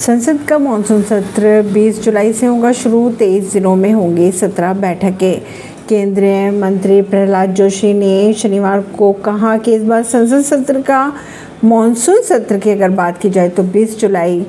संसद का मानसून सत्र 20 जुलाई से होगा, शुरू तेईस दिनों में होंगी सत्रह बैठकें। केंद्रीय मंत्री प्रहलाद जोशी ने शनिवार को कहा कि इस बार संसद सत्र का मानसून सत्र की अगर बात की जाए तो 20 जुलाई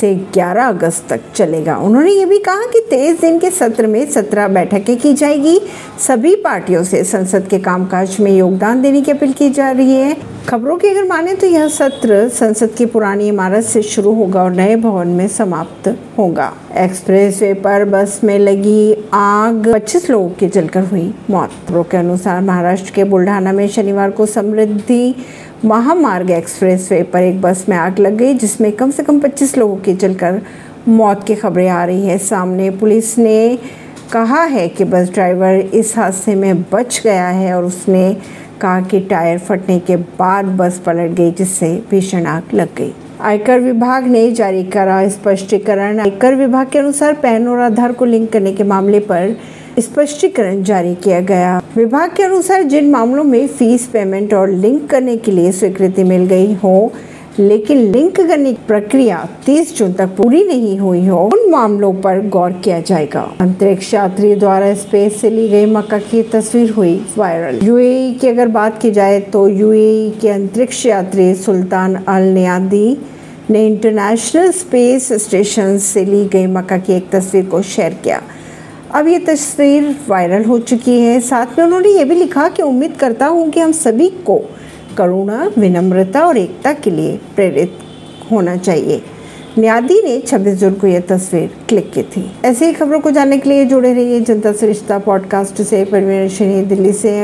से 11 अगस्त तक चलेगा। उन्होंने ये भी कहा कि तेईस दिन के सत्र में सत्रह बैठकें की जाएगी। सभी पार्टियों से संसद के कामकाज में योगदान देने की अपील की जा रही है। खबरों की अगर माने तो यह सत्र संसद की पुरानी इमारत से शुरू होगा और नए भवन में समाप्त होगा। एक्सप्रेस वे पर बस में लगी आग। 25 लोगों की जलकर हुई मौत। खबरों के अनुसार महाराष्ट्र के बुल्ढाना में शनिवार को समृद्धि महामार्ग एक्सप्रेस वे पर एक बस में आग लग गई, जिसमें कम से कम 25 लोगों की जलकर मौत की खबरें आ रही है। सामने पुलिस ने कहा है कि बस ड्राइवर इस हादसे में बच गया है और उसने कहा कि टायर फटने के बाद बस पलट गई, जिससे भीषण आग लग गई। आयकर विभाग ने जारी करा स्पष्टीकरण। आयकर विभाग के अनुसार पैन और आधार को लिंक करने के मामले पर स्पष्टीकरण जारी किया गया। विभाग के अनुसार जिन मामलों में फ़ीस, पेमेंट और लिंक करने के लिए स्वीकृति मिल गई हो लेकिन लिंक करने की प्रक्रिया 30 जून तक पूरी नहीं हुई हो। उन मामलों पर गौर किया जाएगा। अंतरिक्ष यात्री द्वारा स्पेस से ली गई मक्का की तस्वीर हुई वायरल। यूएई की अगर बात की जाए तो यूएई के अंतरिक्ष यात्री सुल्तान अल नियादी ने इंटरनेशनल स्पेस स्टेशन से ली गई मक्का की एक तस्वीर को शेयर किया। अब ये तस्वीर वायरल हो चुकी है। साथ में उन्होंने ये भी लिखा कि उम्मीद करता हूँ कि हम सभी को करुणा, विनम्रता और एकता के लिए प्रेरित होना चाहिए। न्यादी ने 26 जून को यह तस्वीर क्लिक की थी। ऐसी ही खबरों को जानने के लिए जुड़े रहिए जनता सरिश्ता रिश्ता पॉडकास्ट से। परवीन दिल्ली से